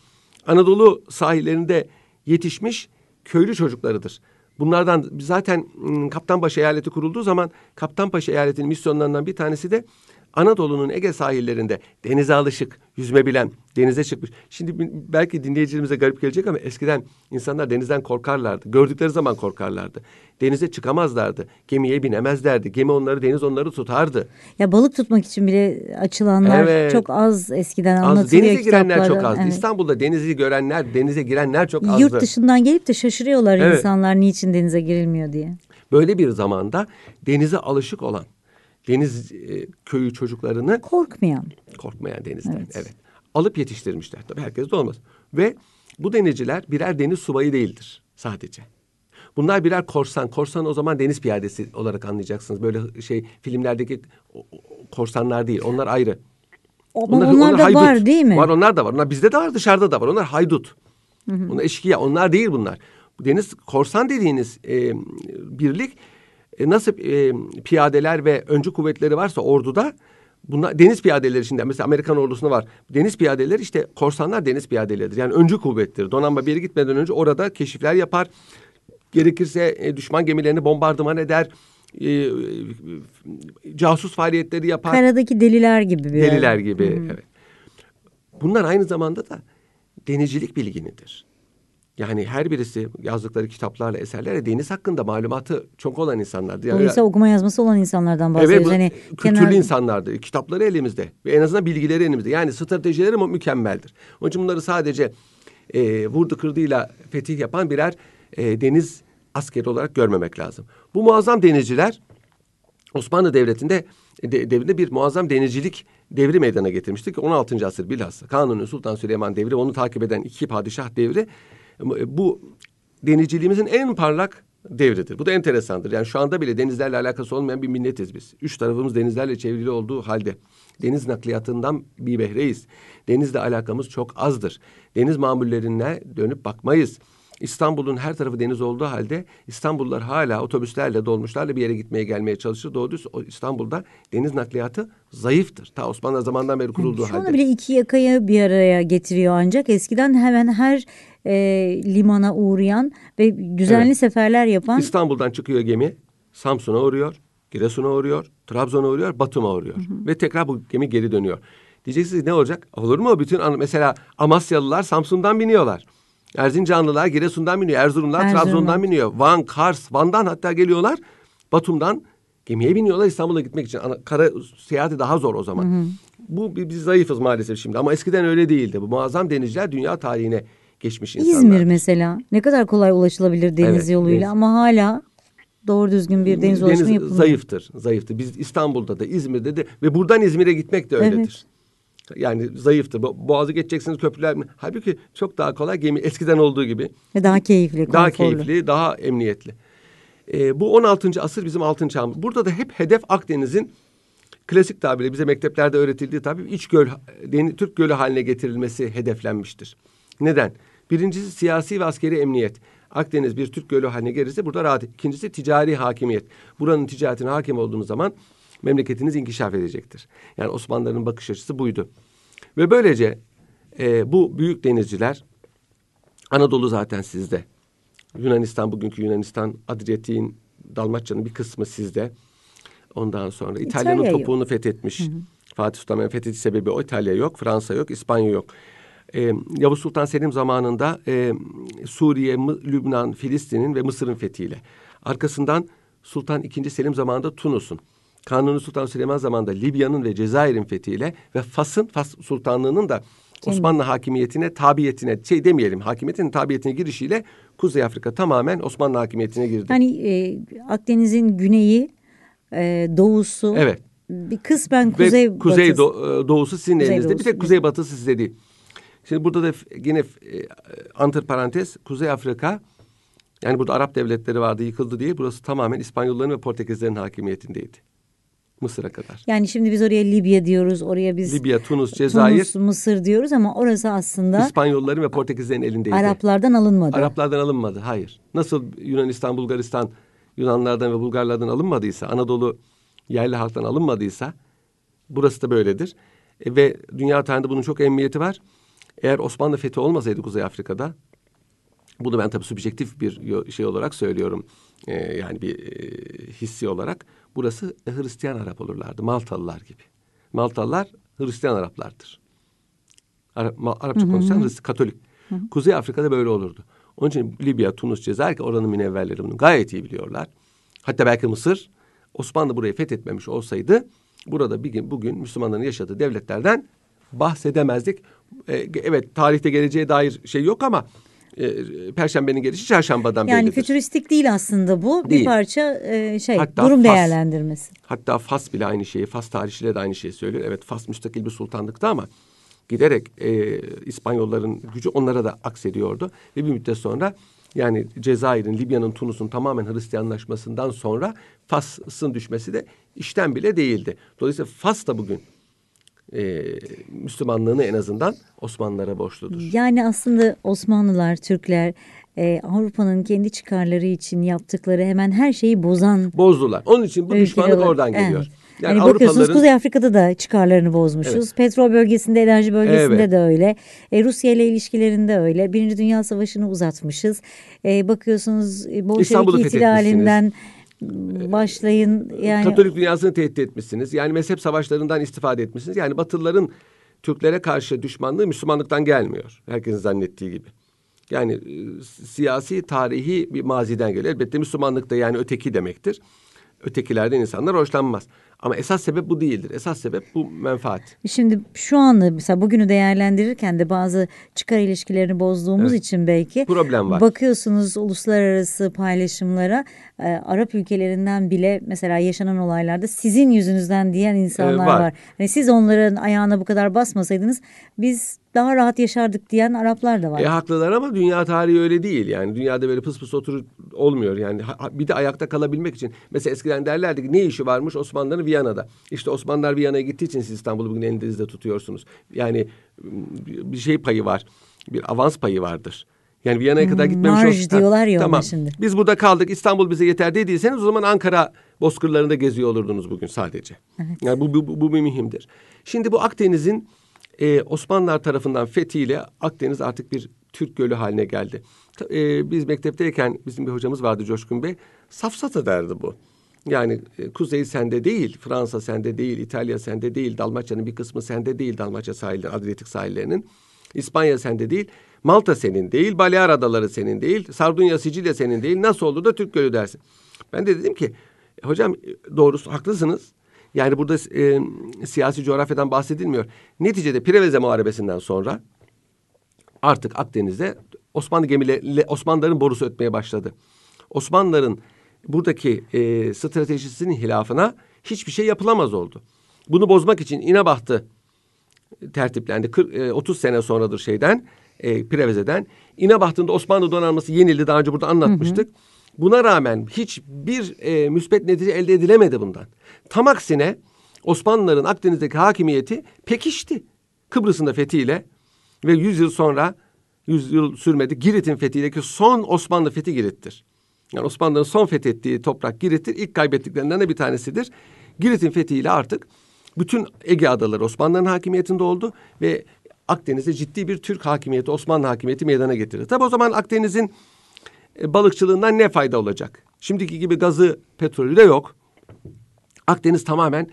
Anadolu sahillerinde yetişmiş köylü çocuklarıdır. Bunlardan zaten ım, Kaptanpaşa eyaleti kurulduğu zaman Kaptanpaşa eyaletinin misyonlarından bir tanesi de Anadolu'nun Ege sahillerinde denize alışık, yüzme bilen, denize çıkmış. Şimdi belki dinleyicilerimize garip gelecek ama eskiden insanlar denizden korkarlardı. Gördükleri zaman korkarlardı. Denize çıkamazlardı. Gemiye binemezlerdi. Gemi onları, deniz onları tutardı. Ya balık tutmak için bile açılanlar Evet. çok az eskiden Az, anlatılıyor denize girenler çok azdı. Evet. İstanbul'da denizi görenler, denize girenler çok azdı. Yurt dışından gelip de şaşırıyorlar Evet. insanlar niçin denize girilmiyor diye. Böyle bir zamanda denize alışık olan deniz e, köyü çocuklarını Korkmayan. korkmayan denizden Evet. evet. alıp yetiştirmişler. Tabii herkes de olmaz. Ve bu denizciler birer deniz subayı değildir sadece. Bunlar birer korsan. Korsan o zaman deniz piyadesi olarak anlayacaksınız. Böyle şey filmlerdeki korsanlar değil. Onlar ayrı. Ama onlar, da haydut. var değil mi? Var onlar da var. Onlar bizde de var dışarıda da var. Onlar haydut. Onlar eşkıya. Onlar değil bunlar. Bu Deniz korsan dediğiniz e, birlik e, nasıl e, piyadeler ve öncü kuvvetleri varsa orduda bunlar deniz piyadeleri içinde mesela Amerikan ordusunda var. Deniz piyadeleri işte korsanlar deniz piyadeleridir. Yani öncü kuvvettir. Donanma bir gitmeden önce orada keşifler yapar. Gerekirse e, düşman gemilerini bombardıman eder. E, casus faaliyetleri yapar. Karadaki deliler gibi bir Deliler gibi. Evet. Bunlar aynı zamanda da denizcilik bilginidir. Yani her birisi yazdıkları kitaplarla, eserlerle deniz hakkında malumatı çok olan insanlardı. Yani Dolayısıyla okuma yazması olan insanlardan bahsediyoruz. Evet, hani kültürlü kenar- insanlardı. Kitapları elimizde ve en azından bilgileri elimizde. Yani stratejileri mükemmeldir. Onun için bunları sadece e, vurdu kırdığıyla fetih yapan birer e, deniz askeri olarak görmemek lazım. Bu muazzam denizciler Osmanlı Devleti'nde de, devrinde bir muazzam denizcilik devri meydana getirmiştik. 16. asır bilhassa Kanuni Sultan Süleyman devri onu takip eden iki padişah devri bu denizciliğimizin en parlak devridir. Bu da enteresandır. Yani şu anda bile denizlerle alakası olmayan bir milletiz biz. Üç tarafımız denizlerle çevrili olduğu halde deniz nakliyatından bir behreyiz. Denizle alakamız çok azdır. Deniz mamullerine dönüp bakmayız. İstanbul'un her tarafı deniz olduğu halde İstanbullular hala otobüslerle, dolmuşlarla bir yere gitmeye gelmeye çalışır. Doğru düz İstanbul'da deniz nakliyatı zayıftır. Ta Osmanlı zamanından beri kurulduğu Şu halde. anda bile iki yakayı bir araya getiriyor ancak eskiden hemen her e, limana uğrayan ve düzenli Evet. seferler yapan İstanbul'dan çıkıyor gemi, Samsun'a uğruyor, Giresun'a uğruyor, Trabzon'a uğruyor, Batum'a uğruyor. Ve tekrar bu gemi geri dönüyor. Diyeceksiniz ne olacak? Olur mu? Bütün mesela Amasyalılar Samsun'dan biniyorlar. Erzincanlılar Giresun'dan biniyor, Erzurumlar Erzurum'dan. Trabzon'dan biniyor. Van, Kars, Van'dan hatta geliyorlar. Batum'dan gemiye biniyorlar İstanbul'a gitmek için. Ana- Kara seyahati daha zor o zaman. Bu bi- biz zayıfız maalesef şimdi ama eskiden öyle değildi. Bu muazzam denizciler dünya tarihine geçmiş insanlar. İzmir mesela ne kadar kolay ulaşılabilir deniz Evet, yoluyla deniz. ama hala doğru düzgün bir deniz ulaşımı yapılmıyor. zayıftır, zayıftır. Biz İstanbul'da da İzmir'de de ve buradan İzmir'e gitmek de öyledir. Yani zayıftır. Bo- Boğazı geçeceksiniz köprüler mi? Halbuki çok daha kolay gemi eskiden olduğu gibi. Ve daha keyifli, Daha konforlu. keyifli, daha emniyetli. Ee, bu 16. asır bizim altın çağımız. Burada da hep hedef Akdeniz'in klasik tabiriyle bize mekteplerde öğretildiği tabii iç göl, deni- Türk gölü haline getirilmesi hedeflenmiştir. Neden? Birincisi siyasi ve askeri emniyet. Akdeniz bir Türk gölü haline gelirse burada rahat. İkincisi ticari hakimiyet. Buranın ticaretine hakim olduğunuz zaman memleketiniz inkişaf edecektir. Yani Osmanlıların bakış açısı buydu. Ve böylece e, bu büyük denizciler Anadolu zaten sizde. Yunanistan bugünkü Yunanistan, Adriyatik'in, Dalmaçya'nın bir kısmı sizde. Ondan sonra İtalya'nın İtalya yok. topuğunu fethetmiş. Fatih Sultan Mehmet fethetti sebebi o. İtalya yok, Fransa yok, İspanya yok. Ee, Yavuz Sultan Selim zamanında e, Suriye, Mı- Lübnan, Filistin'in ve Mısır'ın fethiyle. Arkasından Sultan II. Selim zamanında Tunus'un. Kanuni Sultan Süleyman zamanında Libya'nın ve Cezayir'in fethiyle ve Fas'ın, Fas Sultanlığı'nın da Osmanlı hakimiyetine, tabiyetine, şey demeyelim, hakimiyetinin tabiyetine girişiyle Kuzey Afrika tamamen Osmanlı hakimiyetine girdi. Yani e, Akdeniz'in güneyi, e, doğusu, Evet. bir kısmen kuzey Ve kuzey batısı. do- e, doğusu sizin Kuzey elinizde. Bir doğusu, tek kuzey batısı sizde değil. Şimdi burada da yine e, antiparantez Kuzey Afrika yani burada Arap devletleri vardı yıkıldı diye burası tamamen İspanyolların ve Portekizlerin hakimiyetindeydi. Mısır'a kadar. Yani şimdi biz oraya Libya diyoruz, oraya biz Libya, Tunus, Cezayir Tunus, Mısır diyoruz ama orası aslında İspanyolların ve Portekizlerin elindeydi. Araplardan alınmadı. Araplardan alınmadı. Hayır. Nasıl Yunanistan, Bulgaristan Yunanlardan ve Bulgarlardan alınmadıysa, Anadolu yerli halktan alınmadıysa burası da böyledir. E, ve dünya tarihinde bunun çok emniyeti var. Eğer Osmanlı fethi olmasaydı Kuzey Afrika'da bunu ben tabii subjektif bir şey olarak söylüyorum. E, yani bir e, hissi olarak. Burası Hristiyan Arap olurlardı. Maltalılar gibi. Maltalılar Hristiyan Araplardır. Arap, Arapça konuşan Katolik. Kuzey Afrika'da böyle olurdu. Onun için Libya, Tunus, Cezayir ki oranın münevverleri bunu gayet iyi biliyorlar. Hatta belki Mısır Osmanlı burayı fethetmemiş olsaydı burada bir gün bugün Müslümanların yaşadığı devletlerden bahsedemezdik. Ee, evet tarihte geleceğe dair şey yok ama e, Perşembenin gelişi çarşambadan yani bellidir. fütüristik değil aslında bu. Bir Değil. parça e, şey Hatta durum Fas. değerlendirmesi. Hatta Fas bile aynı şeyi, Fas tarihçileri de aynı şeyi söylüyor. Evet Fas müstakil bir sultanlıktı ama giderek e, İspanyolların gücü onlara da aksediyordu. Ve bir müddet sonra yani Cezayir'in, Libya'nın, Tunus'un tamamen Hristiyanlaşmasından sonra Fas'ın düşmesi de işten bile değildi. Dolayısıyla Fas da bugün e, Müslümanlığını en azından Osmanlılara borçludur. Yani aslında Osmanlılar, Türkler e, Avrupa'nın kendi çıkarları için yaptıkları hemen her şeyi bozan Bozdular. Onun için bu düşmanlık olarak- oradan geliyor. Evet. Yani, bakıyorsunuz Kuzey Afrika'da da çıkarlarını bozmuşuz. Petrol bölgesinde, enerji bölgesinde Evet. de öyle. E, Rusya ile ilişkilerinde öyle. Birinci Dünya Savaşı'nı uzatmışız. E, bakıyorsunuz e, Bolşevik ihtilalinden başlayın. Yani Katolik dünyasını tehdit etmişsiniz. Yani mezhep savaşlarından istifade etmişsiniz. Yani Batılıların Türklere karşı düşmanlığı Müslümanlıktan gelmiyor. Herkesin zannettiği gibi. Yani e, siyasi, tarihi bir maziden geliyor. Elbette Müslümanlık da yani öteki demektir. Ötekilerden insanlar hoşlanmaz. Ama esas sebep bu değildir. Esas sebep bu menfaat. Şimdi şu anda mesela bugünü değerlendirirken de bazı çıkar ilişkilerini bozduğumuz Evet. için belki Problem var. bakıyorsunuz uluslararası paylaşımlara e, Arap ülkelerinden bile mesela yaşanan olaylarda sizin yüzünüzden diyen insanlar Ee, var. var. Hani siz onların ayağına bu kadar basmasaydınız biz daha rahat yaşardık diyen Araplar da var. E haklılar ama dünya tarihi öyle değil. Yani dünyada böyle pıs pıs oturup olmuyor. Yani ha- bir de ayakta kalabilmek için. Mesela eskiden derlerdi ki ne işi varmış Osmanlıların Viyana'da. İşte Osmanlılar Viyana'ya gittiği için siz İstanbul'u bugün elinizde tutuyorsunuz. Yani m, bir şey payı var. Bir avans payı vardır. Yani Viyana'ya kadar gitmemiş marj olsa- diyorlar ya tamam. şimdi. Biz burada kaldık İstanbul bize yeter dediyseniz o zaman Ankara bozkırlarında geziyor olurdunuz bugün sadece. Yani bu, bu, bu, bu bir mühimdir. Şimdi bu Akdeniz'in e, Osmanlılar tarafından fethiyle Akdeniz artık bir Türk gölü haline geldi. E, biz mektepteyken bizim bir hocamız vardı Coşkun Bey. Safsata derdi bu. Yani e, kuzey sende değil, Fransa sende değil, İtalya sende değil, Dalmaçya'nın bir kısmı sende değil, Dalmaçya sahilleri, Adriyatik sahillerinin. İspanya sende değil, Malta senin değil, Balear Adaları senin değil, Sardunya, Sicilya senin değil. Nasıl olur da Türk Gölü dersin? Ben de dedim ki, hocam e, doğrusu haklısınız. Yani burada e, siyasi coğrafyadan bahsedilmiyor. Neticede Preveze Muharebesi'nden sonra artık Akdeniz'de Osmanlı gemileri, Osmanlıların borusu ötmeye başladı. Osmanlıların buradaki e, stratejisinin hilafına hiçbir şey yapılamaz oldu. Bunu bozmak için İnebahtı tertiplendi. 40, e, 30 sene sonradır şeyden, e, Preveze'den. İnebahtı'nda Osmanlı donanması yenildi. Daha önce burada anlatmıştık. Buna rağmen hiçbir e, müspet netice elde edilemedi bundan. Tam aksine Osmanlıların Akdeniz'deki hakimiyeti pekişti. Kıbrıs'ın da fethiyle ve 100 yıl sonra 100 yıl sürmedi. Girit'in fethindeki son Osmanlı fethi Girit'tir. Yani Osmanlıların son fethettiği toprak Girit'tir. İlk kaybettiklerinden de bir tanesidir. Girit'in fethiyle artık bütün Ege adaları Osmanlıların hakimiyetinde oldu ve Akdeniz'de ciddi bir Türk hakimiyeti, Osmanlı hakimiyeti meydana getirdi. Tabi o zaman Akdeniz'in e, balıkçılığından ne fayda olacak? Şimdiki gibi gazı, petrolü de yok. Akdeniz tamamen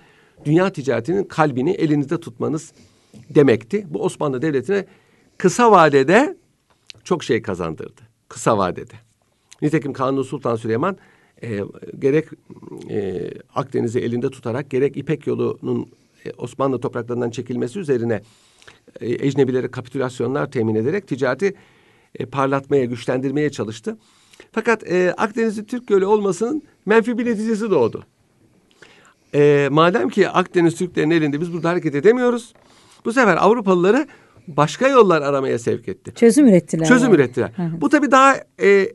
dünya ticaretinin kalbini elinizde tutmanız demekti. Bu Osmanlı Devleti'ne kısa vadede çok şey kazandırdı. Kısa vadede. Nitekim Kanuni Sultan Süleyman e, gerek e, Akdeniz'i elinde tutarak gerek İpek yolunun e, Osmanlı topraklarından çekilmesi üzerine e, ecnebilere kapitülasyonlar temin ederek ticareti e, parlatmaya, güçlendirmeye çalıştı. Fakat e, Akdeniz'in Türk Gölü olmasının menfi bir neticesi doğdu. E, madem ki Akdeniz Türklerin elinde biz burada hareket edemiyoruz. Bu sefer Avrupalıları başka yollar aramaya sevk etti. Çözüm ürettiler. Çözüm yani. ürettiler. Bu tabii daha e,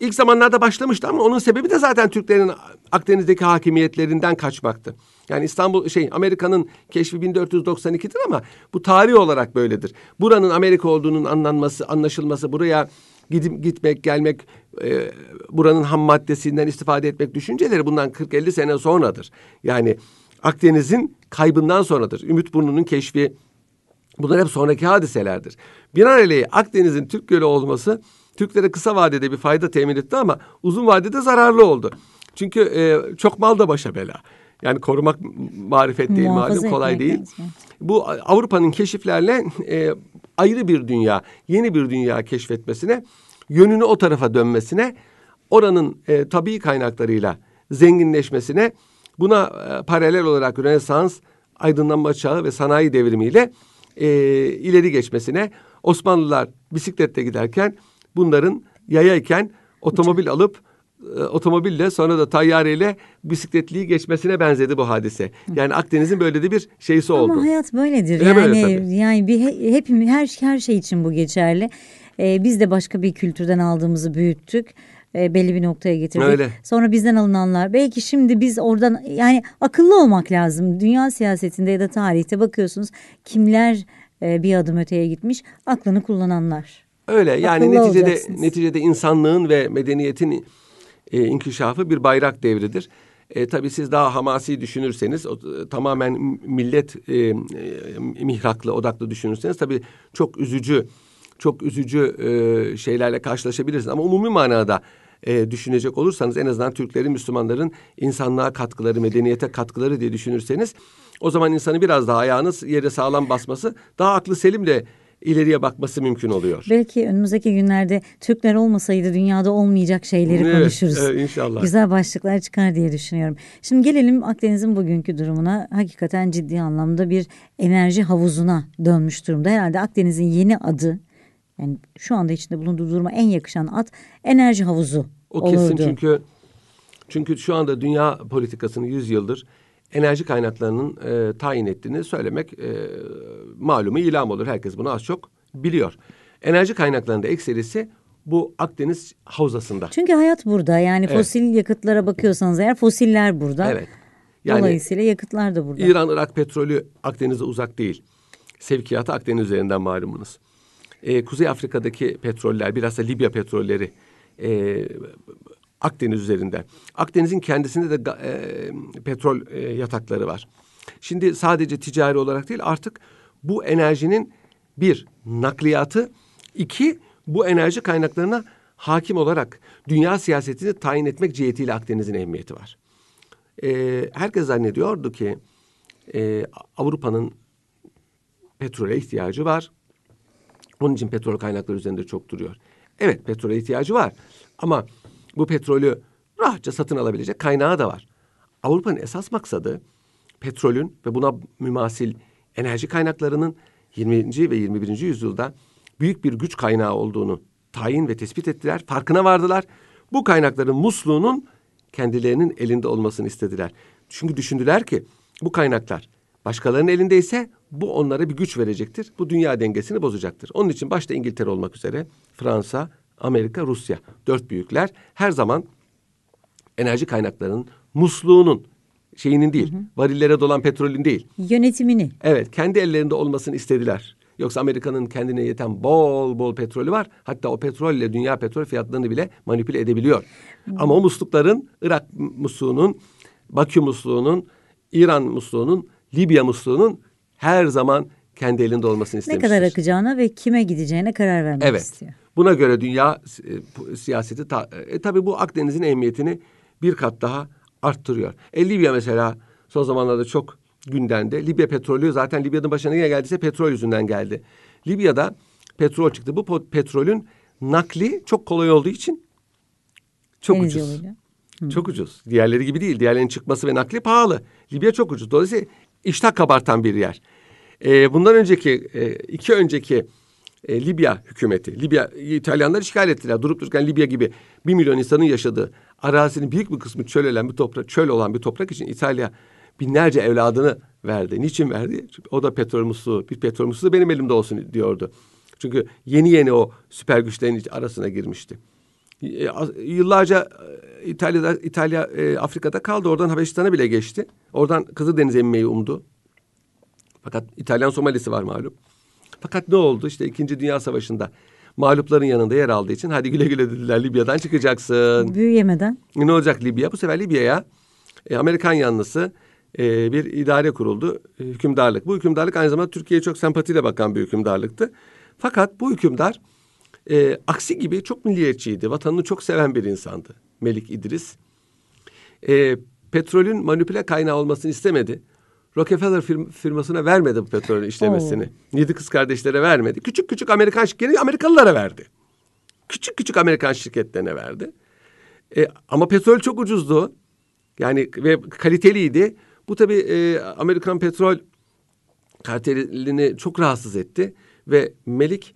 ilk zamanlarda başlamıştı ama onun sebebi de zaten Türklerin Akdeniz'deki hakimiyetlerinden kaçmaktı. Yani İstanbul şey Amerika'nın keşfi 1492'dir ama bu tarih olarak böyledir. Buranın Amerika olduğunun anlanması, anlaşılması, buraya gidip gitmek, gelmek, e, buranın ham maddesinden istifade etmek düşünceleri bundan 40-50 sene sonradır. Yani Akdeniz'in kaybından sonradır. Ümitburnu'nun keşfi, Bunlar hep sonraki hadiselerdir. Binaenaleyh Akdeniz'in Türk Gölü olması Türklere kısa vadede bir fayda temin etti ama uzun vadede zararlı oldu. Çünkü e, çok mal da başa bela. Yani korumak marifet değil Muhafaza malum kolay değil. lazım. Bu Avrupa'nın keşiflerle e, ayrı bir dünya, yeni bir dünya keşfetmesine, yönünü o tarafa dönmesine, oranın e, tabii kaynaklarıyla zenginleşmesine, buna e, paralel olarak Rönesans, aydınlanma çağı ve sanayi devrimiyle e, ileri geçmesine, Osmanlılar bisikletle giderken bunların yayayken otomobil alıp e, otomobille sonra da tayyareyle bisikletliği geçmesine benzedi bu hadise. Yani Akdeniz'in böyle de bir şeysi oldu. Ama hayat böyledir. E, yani böyle yani bir he- hepimiz her her şey için bu geçerli. Ee, biz de başka bir kültürden aldığımızı büyüttük. Ee, belli bir noktaya getirdik. Öyle. Sonra bizden alınanlar belki şimdi biz oradan yani akıllı olmak lazım. Dünya siyasetinde ya da tarihte bakıyorsunuz kimler e, bir adım öteye gitmiş aklını kullananlar. Öyle yani Akıllı neticede neticede insanlığın ve medeniyetin e, inkişafı bir bayrak devridir. E, tabii siz daha hamasi düşünürseniz, o, e, tamamen millet e, e, mihraklı, odaklı düşünürseniz tabii çok üzücü, çok üzücü e, şeylerle karşılaşabilirsiniz. Ama umumi manada e, düşünecek olursanız en azından Türklerin, Müslümanların insanlığa katkıları, medeniyete katkıları diye düşünürseniz o zaman insanı biraz daha ayağınız yere sağlam basması daha aklı selimle ileriye bakması mümkün oluyor. Belki önümüzdeki günlerde Türkler olmasaydı dünyada olmayacak şeyleri Evet, konuşuruz. evet, inşallah. Güzel başlıklar çıkar diye düşünüyorum. Şimdi gelelim Akdeniz'in bugünkü durumuna. Hakikaten ciddi anlamda bir enerji havuzuna dönmüş durumda. Herhalde Akdeniz'in yeni adı yani şu anda içinde bulunduğu duruma en yakışan ad enerji havuzu O olurdu. kesin çünkü çünkü şu anda dünya politikasını 100 yıldır enerji kaynaklarının e, tayin ettiğini söylemek e, malumu ilam olur. Herkes bunu az çok biliyor. Enerji kaynaklarında ekserisi bu Akdeniz havzasında. Çünkü hayat burada yani Evet. fosil yakıtlara bakıyorsanız eğer fosiller burada. Evet. Yani Dolayısıyla yakıtlar da burada. İran, Irak petrolü Akdeniz'e uzak değil. Sevkiyatı Akdeniz üzerinden malumunuz. Ee, Kuzey Afrika'daki petroller, biraz da Libya petrolleri e, Akdeniz üzerinden. Akdeniz'in kendisinde de e, petrol e, yatakları var. Şimdi sadece ticari olarak değil artık bu enerjinin bir nakliyatı, iki bu enerji kaynaklarına hakim olarak dünya siyasetini tayin etmek cihetiyle Akdeniz'in ehemmiyeti var. Ee, herkes zannediyordu ki e, Avrupa'nın petrole ihtiyacı var. Onun için petrol kaynakları üzerinde çok duruyor. Evet petrole ihtiyacı var ama bu petrolü rahatça satın alabilecek kaynağı da var. Avrupa'nın esas maksadı petrolün ve buna mümasil enerji kaynaklarının 20. ve 21. yüzyılda büyük bir güç kaynağı olduğunu tayin ve tespit ettiler. Farkına vardılar. Bu kaynakların musluğunun kendilerinin elinde olmasını istediler. Çünkü düşündüler ki bu kaynaklar başkalarının elindeyse bu onlara bir güç verecektir. Bu dünya dengesini bozacaktır. Onun için başta İngiltere olmak üzere Fransa, Amerika, Rusya dört büyükler her zaman enerji kaynaklarının musluğunun şeyinin değil, varillere dolan petrolün değil. Yönetimini. Evet, kendi ellerinde olmasını istediler. Yoksa Amerika'nın kendine yeten bol bol petrolü var. Hatta o petrolle dünya petrol fiyatlarını bile manipüle edebiliyor. Ama o muslukların Irak musluğunun, Bakü musluğunun, İran musluğunun, Libya musluğunun her zaman kendi elinde olmasını Ne istemiştir. kadar akacağına ve kime gideceğine karar vermek Evet. istiyor. Buna göre dünya e, siyaseti ta, e, tabii bu Akdeniz'in ehemmiyetini bir kat daha arttırıyor. E, Libya mesela son zamanlarda çok gündemde. Libya petrolü zaten Libya'nın başına ne geldiyse petrol yüzünden geldi. Libya'da petrol çıktı. Bu petrolün nakli çok kolay olduğu için çok Deniz ucuz. yoluyla. Çok ucuz. Diğerleri gibi değil. Diğerlerinin çıkması ve nakli pahalı. Libya çok ucuz. Dolayısıyla iştah kabartan bir yer. Ee, bundan önceki, e, iki önceki e, Libya hükümeti, Libya İtalyanlar işgal ettiler. Durup dururken Libya gibi bir milyon insanın yaşadığı arazinin büyük bir kısmı çöl olan bir toprak, çöl olan bir toprak için İtalya binlerce evladını verdi. Niçin verdi? O da petrol musluğu, bir petrol musluğu benim elimde olsun diyordu. Çünkü yeni yeni o süper güçlerin arasına girmişti. E, Yıllarca e, İtalya'da İtalya e, Afrika'da kaldı. Oradan Habeşistan'a bile geçti. Oradan Kızıldeniz'e inmeyi umdu. Fakat İtalyan Somalisi var malum. Fakat ne oldu? İşte İkinci Dünya Savaşı'nda mağlupların yanında yer aldığı için hadi güle güle dediler Libya'dan çıkacaksın. Büyüyemeden Ne olacak Libya? Bu sefer Libya'ya e, Amerikan yanlısı e, bir idare kuruldu. e, hükümdarlık. Bu hükümdarlık aynı zamanda Türkiye'ye çok sempatiyle bakan bir hükümdarlıktı. Fakat bu hükümdar e, aksi gibi çok milliyetçiydi. Vatanını çok seven bir insandı. Melik İdris. E, petrolün manipüle kaynağı olmasını istemedi. Rockefeller firm- firmasına vermedi bu petrolün işlemesini. Yedi kız kardeşlere vermedi. Küçük küçük Amerikan şirketleri Amerikalılara verdi. Küçük küçük Amerikan şirketlerine verdi. E, ama petrol çok ucuzdu. Yani ve kaliteliydi. Bu tabii e, Amerikan petrol kartelini çok rahatsız etti. Ve Melik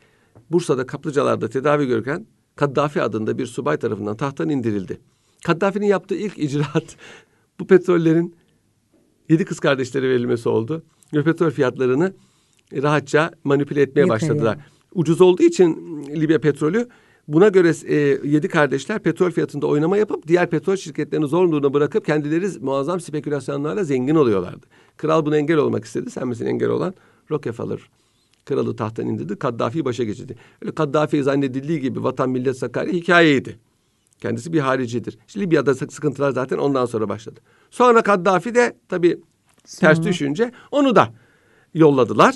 Bursa'da kaplıcalarda tedavi görürken Kaddafi adında bir subay tarafından tahttan indirildi. Kaddafi'nin yaptığı ilk icraat bu petrollerin yedi kız kardeşlere verilmesi oldu. Ve petrol fiyatlarını rahatça manipüle etmeye Yukarıya. başladılar. Ucuz olduğu için Libya petrolü buna göre e, yedi kardeşler petrol fiyatında oynama yapıp diğer petrol şirketlerini zor durumda bırakıp kendileri muazzam spekülasyonlarla zengin oluyorlardı. Kral buna engel olmak istedi. Sen misin engel olan? Rockefeller kralı tahttan indirdi. Kaddafi'yi başa geçirdi. Öyle Kaddafi zannedildiği gibi vatan millet Sakarya hikayeydi. Kendisi bir haricidir. İşte Libya'da sık- sıkıntılar zaten ondan sonra başladı. Sonra Kaddafi de tabii ters Sonra? düşünce onu da yolladılar.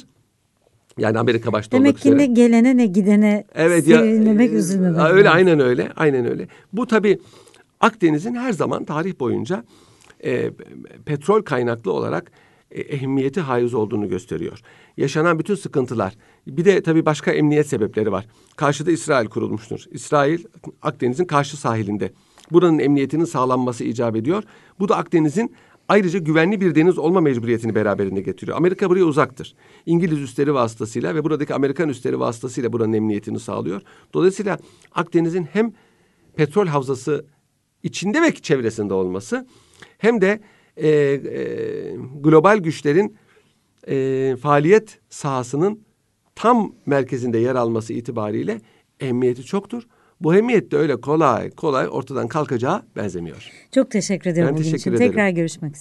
Yani Amerika başta demek ki üzere. ne gelene ne gidene Evet ya sevinmemek e, üzülmemek. Öyle lazım. aynen öyle. Aynen öyle. Bu tabii Akdeniz'in her zaman tarih boyunca e, petrol kaynaklı olarak e, ehemmiyeti haiz olduğunu gösteriyor. Yaşanan bütün sıkıntılar. Bir de tabii başka emniyet sebepleri var. Karşıda İsrail kurulmuştur. İsrail Akdeniz'in karşı sahilinde. Buranın emniyetinin sağlanması icap ediyor. Bu da Akdeniz'in ayrıca güvenli bir deniz olma mecburiyetini beraberinde getiriyor. Amerika buraya uzaktır. İngiliz üsleri vasıtasıyla ve buradaki Amerikan üsleri vasıtasıyla buranın emniyetini sağlıyor. Dolayısıyla Akdeniz'in hem petrol havzası içinde ve çevresinde olması hem de e, e, global güçlerin e, faaliyet sahasının tam merkezinde yer alması itibariyle emniyeti çoktur. Bu emniyet de öyle kolay kolay ortadan kalkacağı benzemiyor. Çok teşekkür ederim Ben bugün teşekkür için. ederim. Tekrar görüşmek üzere.